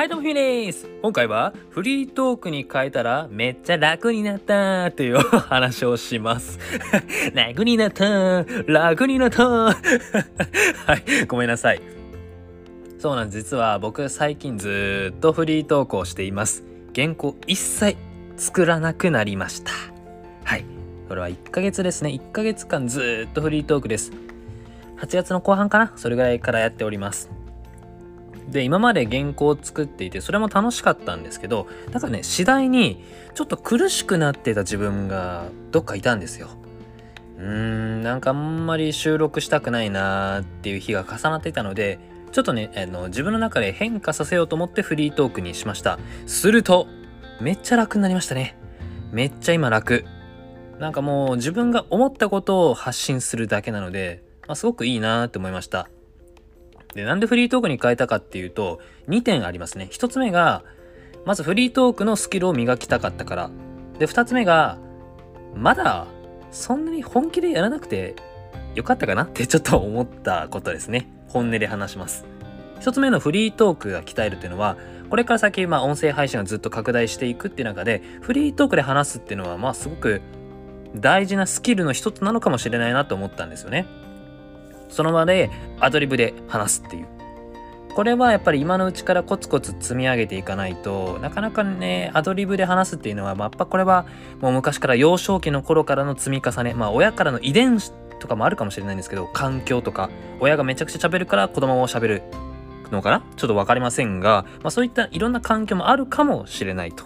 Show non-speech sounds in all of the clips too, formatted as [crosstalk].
はいどうもひーです。今回はフリートークに変えたらめっちゃ楽になったという話をします。[laughs] 楽になった楽になった [laughs] はいごめんなさい。そうなんです。実は僕最近ずっとフリートークをしています。原稿一切作らなくなりました。はい。これは1ヶ月ですね。1ヶ月間ずっとフリートークです。8月の後半かな？それぐらいからやっております。で今まで原稿を作っていてそれも楽しかったんですけどなんかね次第にちょっと苦しくなってた自分がどっかいたんですよ。うーんなんかあんまり収録したくないなーっていう日が重なっていたのでちょっとねあの自分の中で変化させようと思ってフリートークにしました。するとめっちゃ楽になりましたね。めっちゃ今楽。なんかもう自分が思ったことを発信するだけなので、まあ、すごくいいなーって思いました。で、なんでフリートークに変えたかっていうと、2点ありますね。1つ目が、まずフリートークのスキルを磨きたかったから。で、2つ目が、まだ、そんなに本気でやらなくてよかったかなってちょっと思ったことですね。本音で話します。1つ目のフリートークが鍛えるっていうのは、これから先、まあ、音声配信がずっと拡大していくっていう中で、フリートークで話すっていうのは、まあ、すごく大事なスキルの一つなのかもしれないなと思ったんですよね。その場でアドリブで話すっていう。これはやっぱり今のうちからコツコツ積み上げていかないとなかなかねアドリブで話すっていうのは、まあ、やっぱこれはもう昔から幼少期の頃からの積み重ねまあ親からの遺伝子とかもあるかもしれないんですけど環境とか親がめちゃくちゃ喋るから子供も喋るのかな？ちょっと分かりませんが、まあ、そういったいろんな環境もあるかもしれないと。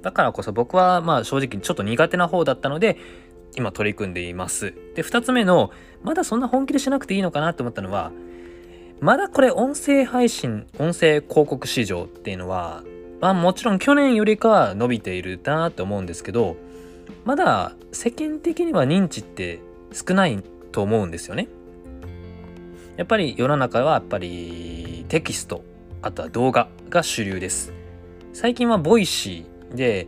だからこそ僕はまあ正直ちょっと苦手な方だったので今取り組んでいます。で、2つ目の、まだそんな本気でしなくていいのかなと思ったのは、まだこれ音声配信、音声広告市場っていうのは、まあもちろん去年よりかは伸びているなと思うんですけど、まだ世間的には認知って少ないと思うんですよね。やっぱり世の中はやっぱりテキスト、あとは動画が主流です。最近は Voicy で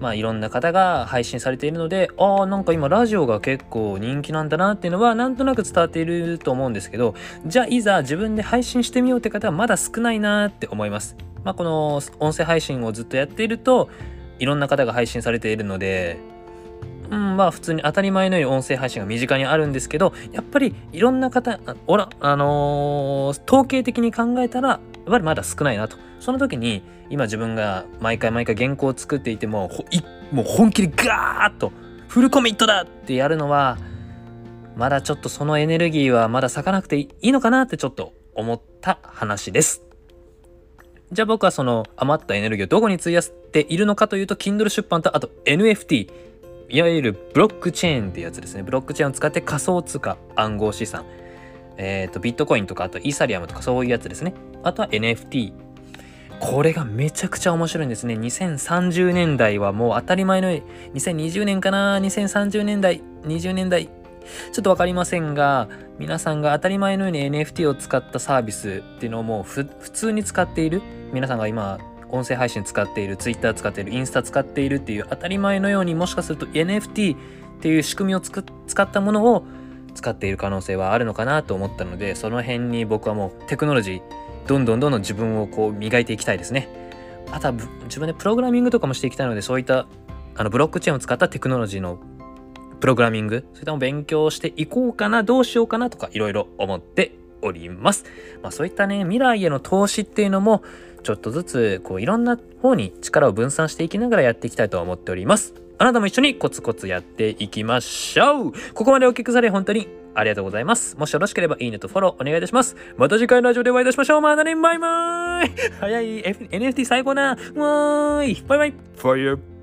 まあいろんな方が配信されているので、ああ、なんか今ラジオが結構人気なんだなっていうのはなんとなく伝わっていると思うんですけど、じゃあいざ自分で配信してみようって方はまだ少ないなって思います。まあこの音声配信をずっとやっていると、いろんな方が配信されているので、うん、まあ普通に当たり前のように音声配信が身近にあるんですけど、やっぱりいろんな方、おら、あのー、統計的に考えたら、やっぱりまだ少ないなと。その時に今自分が毎回毎回原稿を作っていてももう本気でガーッとフルコミットだってやるのはまだちょっとそのエネルギーはまだ咲かなくていいのかなってちょっと思った話です。じゃあ僕はその余ったエネルギーをどこに費やしているのかというと Kindle 出版とあと NFT いわゆるブロックチェーンってやつですね。ブロックチェーンを使って仮想通貨暗号資産えっ、ー、とビットコインとかあとイーサリアムとかそういうやつですね。あとは NFT これがめちゃくちゃ面白いんですね。2030年代はもう当たり前の、2020年かな ?2030 年代、20年代、ちょっとわかりませんが、皆さんが当たり前のように NFT を使ったサービスっていうのをもう普通に使っている。皆さんが今、音声配信使っている、Twitter 使っている、インスタ使っているっていう当たり前のようにもしかすると NFT っていう仕組みを使ったものを使っている可能性はあるのかなと思ったので、その辺に僕はもうテクノロジー、どんどんどんどん自分をこう磨いていきたいですね。あとは自分でプログラミングとかもしていきたいのでそういったあのブロックチェーンを使ったテクノロジーのプログラミングそういったのを勉強していこうかなどうしようかなとかいろいろ思っております。まあ、そういったね未来への投資っていうのもちょっとずつこういろんな方に力を分散していきながらやっていきたいと思っております。あなたも一緒にコツコツやっていきましょう。ここまでお聞きされ本当にありがとうございます。もしよろしければいいねとフォローお願いいたします。また次回のラジオでお会いいたしましょう。またね、バイバーイ。早い、F、NFT 最高な。わーい。バイバイ。ファイヤー